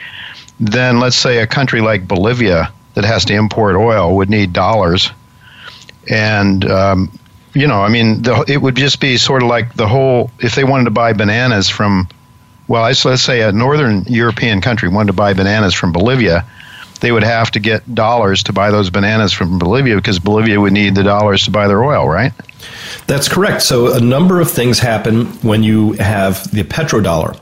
then let's say a country like Bolivia that has to import oil would need dollars. And, um, you know, I mean, the, it would just be sort of like the whole, if they wanted to buy bananas from, well, let's say a northern European country wanted to buy bananas from Bolivia, they would have to get dollars to buy those bananas from Bolivia because Bolivia would need the dollars to buy their oil, right? That's correct. So a number of things happen when you have the petrodollar.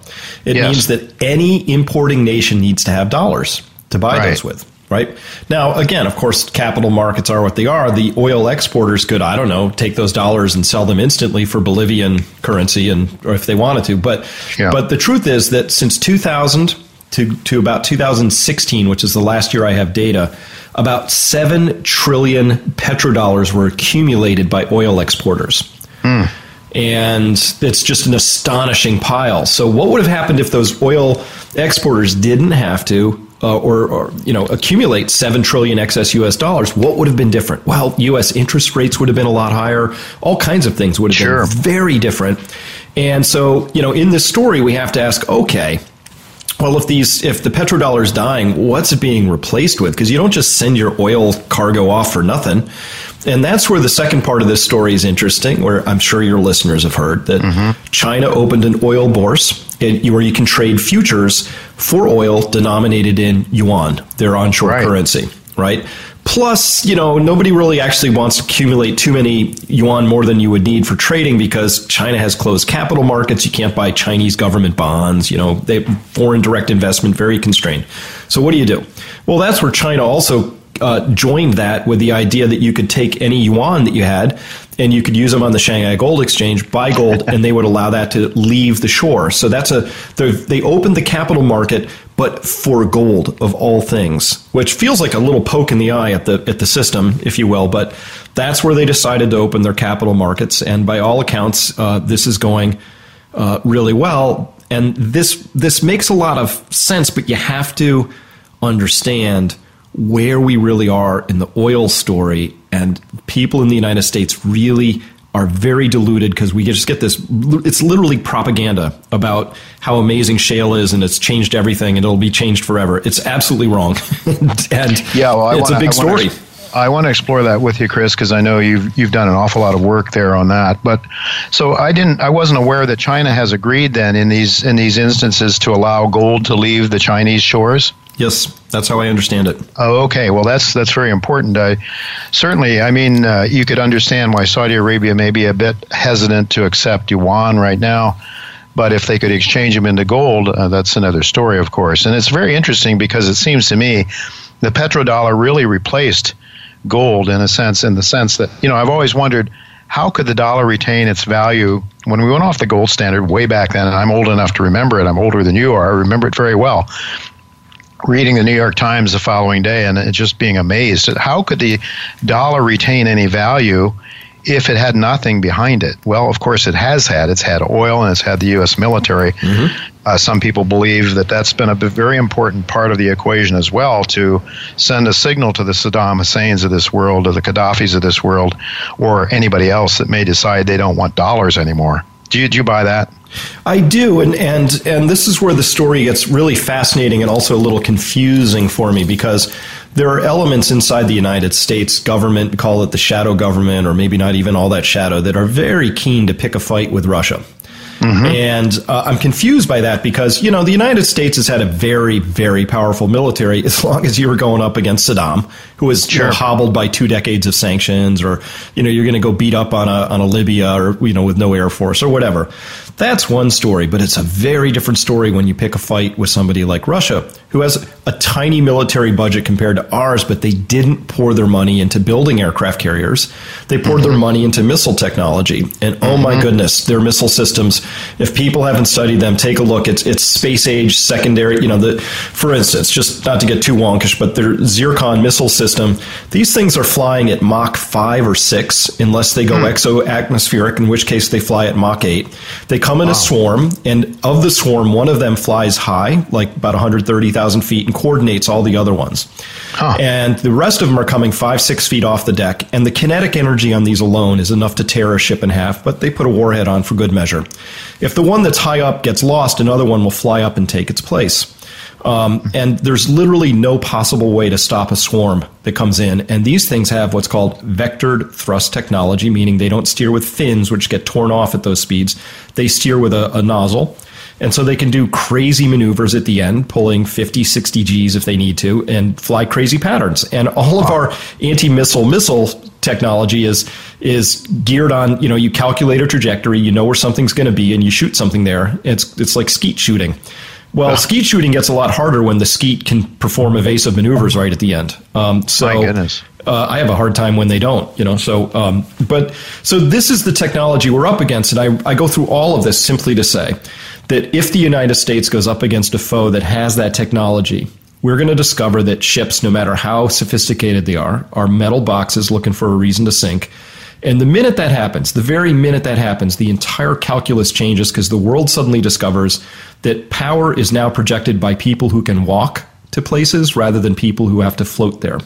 It yes. means that any importing nation needs to have dollars to buy right. those with. Right now, again, of course, capital markets are what they are. The oil exporters could, I don't know, take those dollars and sell them instantly for Bolivian currency, and or if they wanted to. But, yeah. but the truth is that since 2000, to, to about 2016, which is the last year I have data, about 7 trillion petrodollars were accumulated by oil exporters. Mm. And it's just an astonishing pile. So, what would have happened if those oil exporters didn't have to uh, or, or, you know accumulate seven trillion excess U.S. dollars, what would have been different? Well, U.S. interest rates would have been a lot higher. All kinds of things would have sure. been very different. And so, you know, in this story, we have to ask, okay, well, if these if the petrodollar is dying, what's it being replaced with? Because you don't just send your oil cargo off for nothing. And that's where the second part of this story is interesting, where I'm sure your listeners have heard that mm-hmm. China opened an oil bourse where you can trade futures for oil denominated in yuan, their onshore right. currency, right? Plus, you know, nobody really actually wants to accumulate too many yuan more than you would need for trading because China has closed capital markets. You can't buy Chinese government bonds. You know, they foreign direct investment very constrained. So what do you do? Well, that's where China also uh, joined that with the idea that you could take any yuan that you had and you could use them on the Shanghai Gold Exchange, buy gold, and they would allow that to leave the shore. So that's a they opened the capital market, but for gold of all things, which feels like a little poke in the eye at the at the system, if you will. But that's where they decided to open their capital markets, and by all accounts, uh, this is going uh, really well. And this this makes a lot of sense, but you have to understand where we really are in the oil story, and people in the United States really are very deluded because we just get this it's literally propaganda about how amazing shale is and it's changed everything and it'll be changed forever it's absolutely wrong and yeah well, it's wanna, a big story I want to explore that with you, Chris, because I know you've you've done an awful lot of work there on that. But so I didn't, I wasn't aware that China has agreed then in these in these instances to allow gold to leave the Chinese shores. Yes, that's how I understand it. Oh, okay. Well, that's that's very important. I certainly, I mean, uh, you could understand why Saudi Arabia may be a bit hesitant to accept yuan right now. But if they could exchange them into gold, uh, that's another story, of course. And it's very interesting because it seems to me the petrodollar really replaced gold in a sense, in the sense that, you know, I've always wondered how could the dollar retain its value when we went off the gold standard way back then? And I'm old enough to remember it. I'm older than you are. I remember it very well. Reading the New York Times the following day and just being amazed at how could the dollar retain any value if it had nothing behind it. Well, of course, it has had. It's had oil and it's had the U.S. military. Mm-hmm. Uh, some people believe that that's been a very important part of the equation as well to send a signal to the Saddam Husseins of this world, or the Gaddafis of this world, or anybody else that may decide they don't want dollars anymore. Do you, do you buy that? I do, and and and this is where the story gets really fascinating and also a little confusing for me because there are elements inside the United States government, call it the shadow government, or maybe not even all that shadow, that are very keen to pick a fight with Russia. Mm-hmm. And uh, I'm confused by that because, you know, the United States has had a very, very powerful military as long as you were going up against Saddam, who was sure. you know, hobbled by two decades of sanctions, or, you know, you're going to go beat up on a, on a Libya or, you know, with no air force or whatever. That's one story, but it's a very different story when you pick a fight with somebody like Russia, who has a tiny military budget compared to ours, but they didn't pour their money into building aircraft carriers. They poured mm-hmm. their money into missile technology. And oh my mm-hmm. goodness, their missile systems, if people haven't studied them, take a look. It's, it's space age secondary, you know, the, for instance, just not to get too wonkish, but their Zircon missile system, these things are flying at Mach 5 or 6 unless they go mm. exo-atmospheric, in which case they fly at Mach 8. They come in wow. a swarm, and of the swarm, one of them flies high, like about 130,000 feet, and coordinates all the other ones. Huh. And the rest of them are coming five, six feet off the deck. And the kinetic energy on these alone is enough to tear a ship in half, but they put a warhead on for good measure. If the one that's high up gets lost, another one will fly up and take its place. Um, and there's literally no possible way to stop a swarm that comes in. And these things have what's called vectored thrust technology, meaning they don't steer with fins, which get torn off at those speeds. They steer with a, a nozzle. And so they can do crazy maneuvers at the end, pulling 50, 60 Gs if they need to, and fly crazy patterns. And all of our anti missile missile technology is is geared on you know you calculate a trajectory you know where something's going to be and you shoot something there it's it's like skeet shooting well, skeet shooting gets a lot harder when the skeet can perform evasive maneuvers right at the end. Um, so, My goodness. Uh, I have a hard time when they don't, you know. So, um, but so this is the technology we're up against, and I, I go through all of this simply to say that if the United States goes up against a foe that has that technology, we're going to discover that ships, no matter how sophisticated they are, are metal boxes looking for a reason to sink. And the minute that happens, the very minute that happens, the entire calculus changes because the world suddenly discovers that power is now projected by people who can walk to places rather than people who have to float there.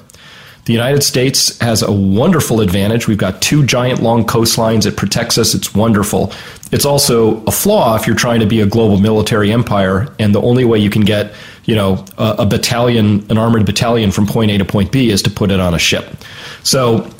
The United States has a wonderful advantage. We've got two giant long coastlines. It protects us. It's wonderful. It's also a flaw if you're trying to be a global military empire, and the only way you can get, you know, a, a battalion, an armored battalion from point A to point B is to put it on a ship. So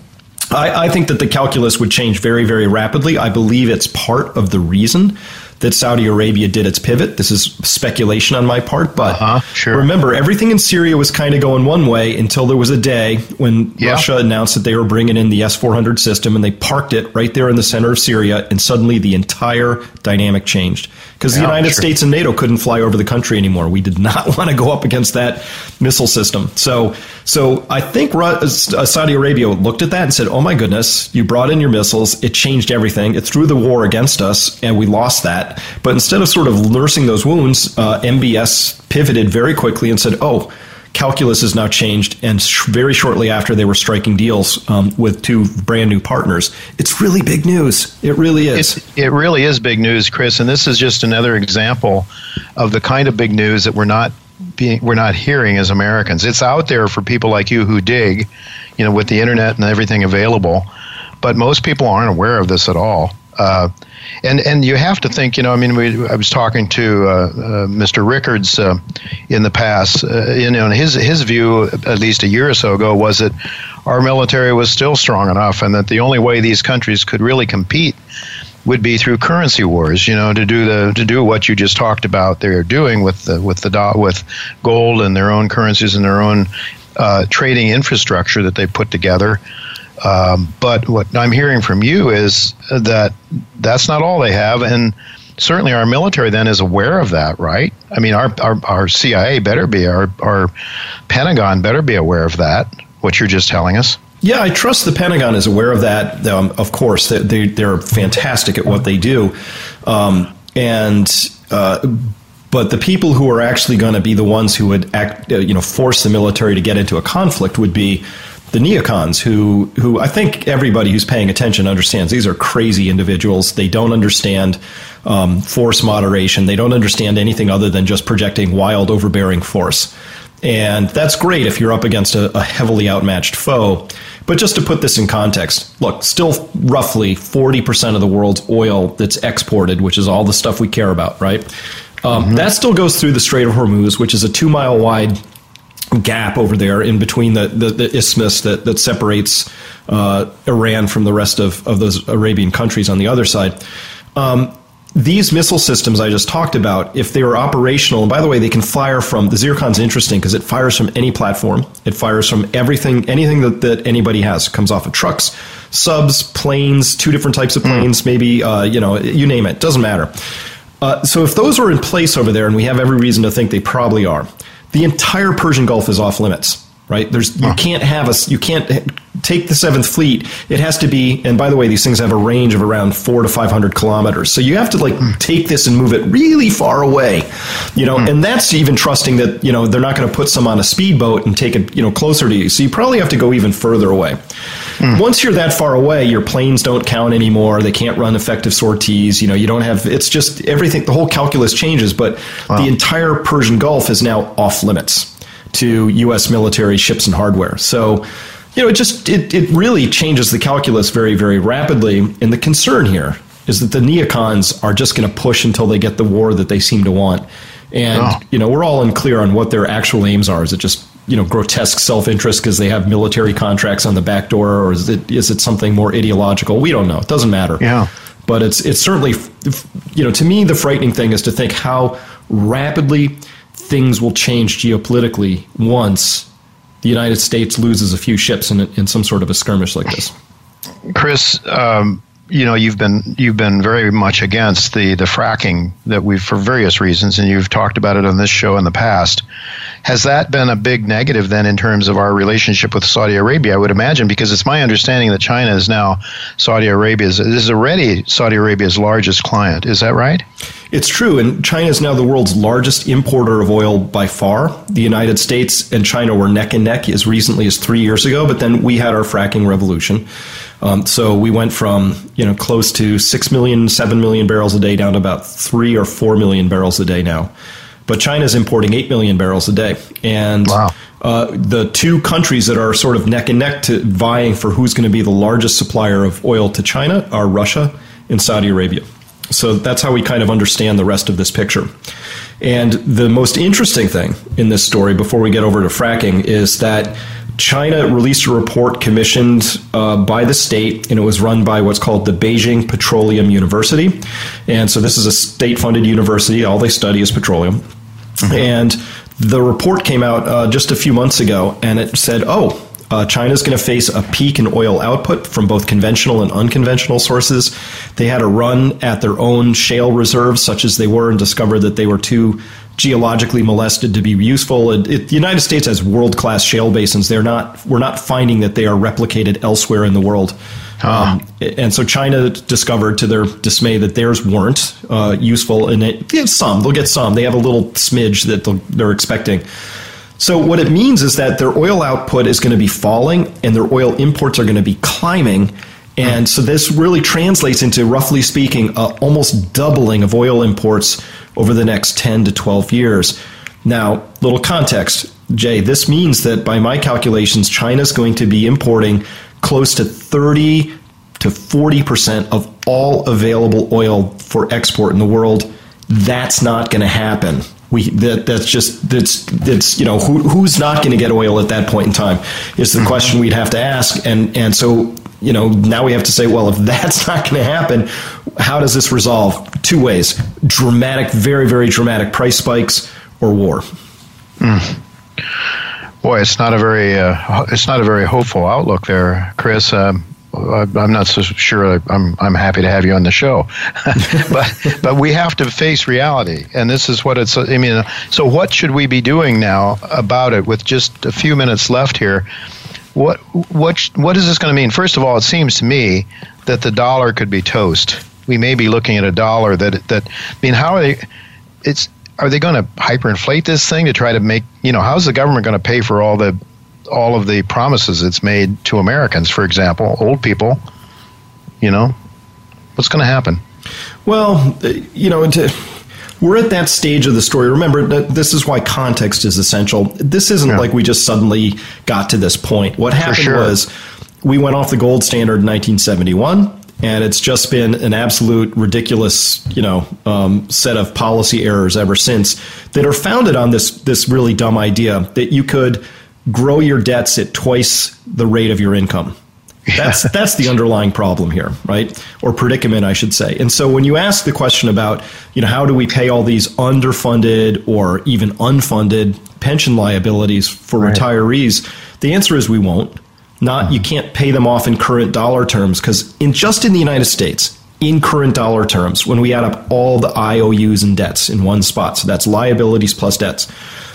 I, I, think that the calculus would change very, very rapidly. I believe it's part of the reason that Saudi Arabia did its pivot. This is speculation on my part, but uh-huh, sure. remember, everything in Syria was kind of going one way until there was a day when yeah. Russia announced that they were bringing in the S 400 system and they parked it right there in the center of Syria, and suddenly the entire dynamic changed because yeah, the United sure. States and NATO couldn't fly over the country anymore. We did not want to go up against that missile system. So, so I think uh, Saudi Arabia looked at that and said, "Oh my goodness, you brought in your missiles. It changed everything. It threw the war against us, and we lost that." But instead of sort of nursing those wounds, uh, MBS pivoted very quickly and said, "Oh." Calculus has now changed, and sh- very shortly after they were striking deals um, with two brand new partners. It's really big news. It really is. It's, it really is big news, Chris. And this is just another example of the kind of big news that we're not being we're not hearing as Americans. It's out there for people like you who dig, you know, with the internet and everything available. But most people aren't aware of this at all. Uh, and and you have to think, you know, I mean, we, I was talking to uh, uh, Mr. Rickards uh, in the past, you know, his his view, at least a year or so ago, was that our military was still strong enough, and that the only way these countries could really compete would be through currency wars, you know, to do the to do what you just talked about. They're doing with the with the with gold and their own currencies and their own uh, trading infrastructure that they put together. Um, but what I'm hearing from you is that that's not all they have, and certainly our military then is aware of that, right? I mean, our our, our CIA better be, our our Pentagon better be aware of that. What you're just telling us. Yeah, I trust the Pentagon is aware of that. Um, of course, they, they're fantastic at what they do, um, and. Uh, but the people who are actually going to be the ones who would act, uh, you know, force the military to get into a conflict would be the neocons who who I think everybody who's paying attention understands these are crazy individuals. They don't understand um, force moderation. They don't understand anything other than just projecting wild, overbearing force. And that's great if you're up against a, a heavily outmatched foe. But just to put this in context, look, still roughly 40% of the world's oil that's exported, which is all the stuff we care about, right? Um, mm-hmm. That still goes through the Strait of Hormuz, which is a two mile wide gap over there in between the, the, the isthmus that, that separates uh, Iran from the rest of, of those Arabian countries on the other side. Um, these missile systems I just talked about, if they were operational, and by the way, they can fire from the Zircon's interesting because it fires from any platform. It fires from everything, anything that, that anybody has. It comes off of trucks, subs, planes, two different types of planes, mm. maybe, uh, you know, you name it, doesn't matter. Uh, so if those are in place over there, and we have every reason to think they probably are, the entire Persian Gulf is off limits right? There's you can't have a you can't take the Seventh Fleet. It has to be, and by the way, these things have a range of around four to five hundred kilometers. So you have to like mm. take this and move it really far away, you know. Mm. And that's even trusting that you know they're not going to put some on a speedboat and take it you know closer to you. So you probably have to go even further away. Mm. Once you're that far away, your planes don't count anymore. They can't run effective sorties. You know, you don't have. It's just everything. The whole calculus changes. But wow. the entire Persian Gulf is now off limits to U.S. military ships and hardware. So, you know, it just it, it really changes the calculus very very rapidly. And the concern here is that the neocons are just going to push until they get the war that they seem to want. And oh. you know, we're all unclear on what their actual aims are. Is it just you know grotesque self-interest because they have military contracts on the back door, or is it is it something more ideological? We don't know. It doesn't matter. Yeah. But it's it's certainly you know to me the frightening thing is to think how rapidly things will change geopolitically once the United States loses a few ships in, in some sort of a skirmish like this. Chris, um, you know you've been you've been very much against the the fracking that we've for various reasons, and you've talked about it on this show in the past. Has that been a big negative then in terms of our relationship with Saudi Arabia? I would imagine because it's my understanding that China is now Saudi Arabia's is already Saudi Arabia's largest client. Is that right? It's true, and China is now the world's largest importer of oil by far. The United States and China were neck and neck as recently as three years ago, but then we had our fracking revolution. Um, so we went from you know close to six million, seven million barrels a day down to about three or four million barrels a day now. But China is importing eight million barrels a day, and wow. uh, the two countries that are sort of neck and neck to vying for who's going to be the largest supplier of oil to China are Russia and Saudi Arabia. So that's how we kind of understand the rest of this picture. And the most interesting thing in this story, before we get over to fracking, is that China released a report commissioned uh, by the state, and it was run by what's called the Beijing Petroleum University. And so this is a state funded university. All they study is petroleum. Mm-hmm. And the report came out uh, just a few months ago, and it said, oh, uh, China is going to face a peak in oil output from both conventional and unconventional sources. They had a run at their own shale reserves, such as they were, and discovered that they were too geologically molested to be useful. It, it, the United States has world class shale basins. They're not. We're not finding that they are replicated elsewhere in the world. Uh-huh. Um, and so China discovered, to their dismay, that theirs weren't uh, useful. And it, they have some, they'll get some. They have a little smidge that they're expecting. So what it means is that their oil output is going to be falling and their oil imports are going to be climbing. And so this really translates into, roughly speaking, uh, almost doubling of oil imports over the next 10 to 12 years. Now, little context, Jay, this means that by my calculations, China's going to be importing close to 30 to 40% of all available oil for export in the world. That's not going to happen we that that's just that's that's you know who who's not going to get oil at that point in time is the mm-hmm. question we'd have to ask and and so you know now we have to say well if that's not going to happen how does this resolve two ways dramatic very very dramatic price spikes or war mm. boy it's not a very uh, it's not a very hopeful outlook there chris um, I'm not so sure. I'm I'm happy to have you on the show, but but we have to face reality, and this is what it's. I mean, so what should we be doing now about it? With just a few minutes left here, what what what is this going to mean? First of all, it seems to me that the dollar could be toast. We may be looking at a dollar that that. I mean, how are they? It's are they going to hyperinflate this thing to try to make you know? How's the government going to pay for all the all of the promises it's made to Americans, for example, old people, you know, what's going to happen? Well, you know, to, we're at that stage of the story. Remember, this is why context is essential. This isn't yeah. like we just suddenly got to this point. What happened sure. was we went off the gold standard in 1971 and it's just been an absolute ridiculous, you know, um, set of policy errors ever since that are founded on this this really dumb idea that you could grow your debts at twice the rate of your income. That's that's the underlying problem here, right? Or predicament, I should say. And so when you ask the question about, you know, how do we pay all these underfunded or even unfunded pension liabilities for right. retirees, the answer is we won't. Not you mm-hmm. can't pay them off in current dollar terms because in just in the United States, in current dollar terms, when we add up all the IOUs and debts in one spot, so that's liabilities plus debts,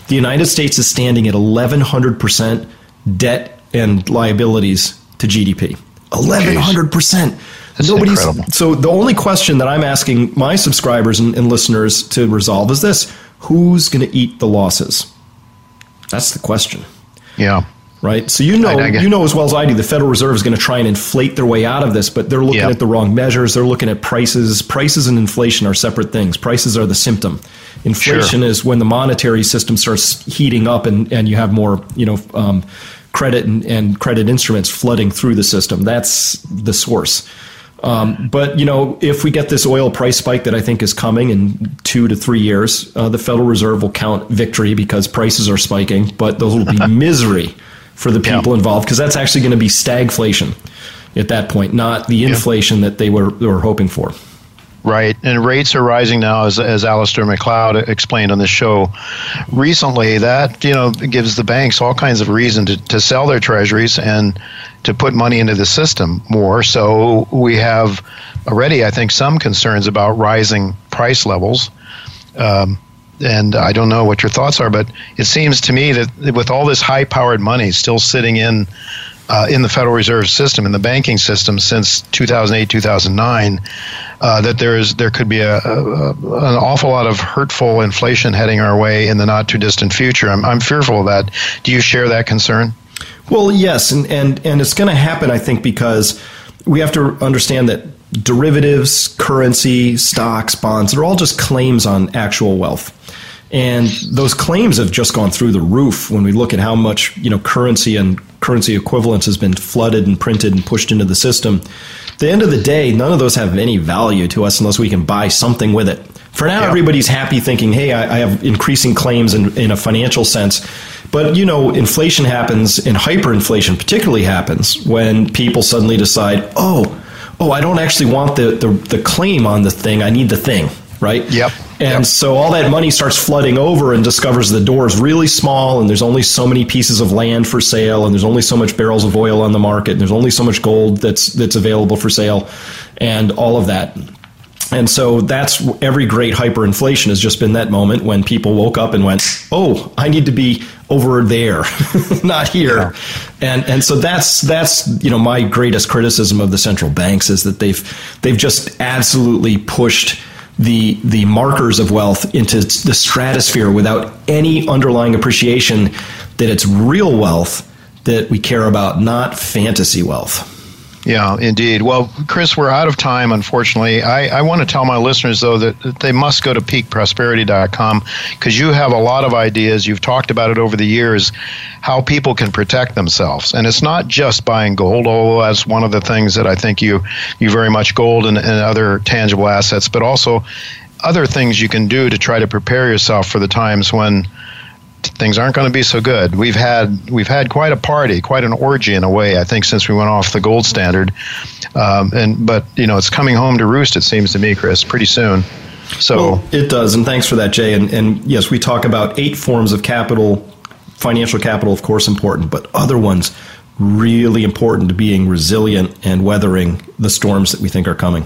the United States is standing at 1100% debt and liabilities to GDP. 1100%. That's Nobody's incredible. so the only question that I'm asking my subscribers and, and listeners to resolve is this: Who's going to eat the losses? That's the question. Yeah right? So you know, you know as well as I do, the Federal Reserve is going to try and inflate their way out of this, but they're looking yep. at the wrong measures. They're looking at prices. Prices and inflation are separate things. Prices are the symptom. Inflation sure. is when the monetary system starts heating up and, and you have more, you know, um, credit and, and credit instruments flooding through the system. That's the source. Um, but you know, if we get this oil price spike that I think is coming in two to three years, uh, the Federal Reserve will count victory because prices are spiking, but those will be misery for the people yeah. involved because that's actually going to be stagflation at that point, not the inflation yeah. that they were, they were hoping for. Right, and rates are rising now, as, as Alasdair Macleod explained on the show recently. That you know gives the banks all kinds of reason to, to sell their treasuries and to put money into the system more. So we have already, I think, some concerns about rising price levels. Um, and I don't know what your thoughts are, but it seems to me that with all this high-powered money still sitting in uh, in the Federal Reserve system, in the banking system since 2008, 2009, uh, that there is there could be a, a, an awful lot of hurtful inflation heading our way in the not too distant future. I'm, I'm fearful of that. Do you share that concern? Well, yes, and and and it's going to happen, I think, because we have to understand that derivatives, currency, stocks, bonds, they're all just claims on actual wealth. And those claims have just gone through the roof when we look at how much you know currency and currency equivalence has been flooded and printed and pushed into the system. At the end of the day, none of those have any value to us unless we can buy something with it. For now, yeah. everybody's happy thinking, hey, I, I have increasing claims in, in a financial sense. But you know, inflation happens and hyperinflation particularly happens when people suddenly decide, oh, oh, I don't actually want the, the, the claim on the thing, I need the thing right? Yep. And yep. so all that money starts flooding over and discovers the door is really small and there's only so many pieces of land for sale and there's only so much barrels of oil on the market and there's only so much gold that's that's available for sale and all of that. And so that's every great hyperinflation has just been that moment when people woke up and went, "Oh, I need to be over there, not here." Yeah. And and so that's that's you know my greatest criticism of the central banks is that they've they've just absolutely pushed the the markers of wealth into the stratosphere without any underlying appreciation that it's real wealth that we care about, not fantasy wealth. Yeah, indeed. Well, Chris, we're out of time, unfortunately. I, I want to tell my listeners, though, that, that they must go to peakprosperity.com because you have a lot of ideas. You've talked about it over the years, how people can protect themselves. And it's not just buying gold, although that's one of the things that I think you, you very much gold and, and other tangible assets, but also other things you can do to try to prepare yourself for the times when things aren't going to be so good. We've had we've had quite a party, quite an orgy in a way. I think since we went off the gold standard, um, and but you know it's coming home to roost. It seems to me, Chris, pretty soon. So well, it does, and thanks for that, Jay. And, and yes, we talk about eight forms of capital, financial capital, of course, important, but other ones really important to being resilient and weathering the storms that we think are coming.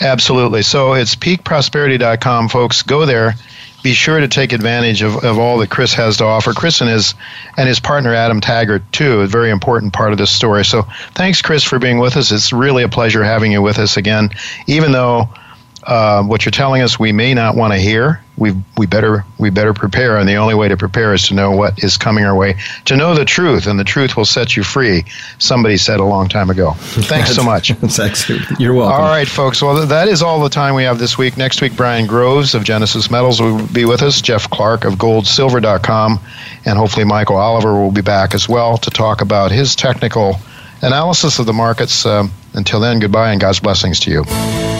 Absolutely. So it's peakprosperity.com, folks. Go there be sure to take advantage of, of all that Chris has to offer. Chris and his and his partner Adam Taggart too, a very important part of this story. So thanks, Chris, for being with us. It's really a pleasure having you with us again, even though uh, what you're telling us we may not want to hear. We we better we better prepare, and the only way to prepare is to know what is coming our way. To know the truth, and the truth will set you free. Somebody said a long time ago. Thanks so much. That's excellent. You're welcome. All right, folks. Well, that is all the time we have this week. Next week, Brian Groves of Genesis Metals will be with us. Jeff Clark of GoldSilver.com, and hopefully Michael Oliver will be back as well to talk about his technical analysis of the markets. Um, until then, goodbye and God's blessings to you.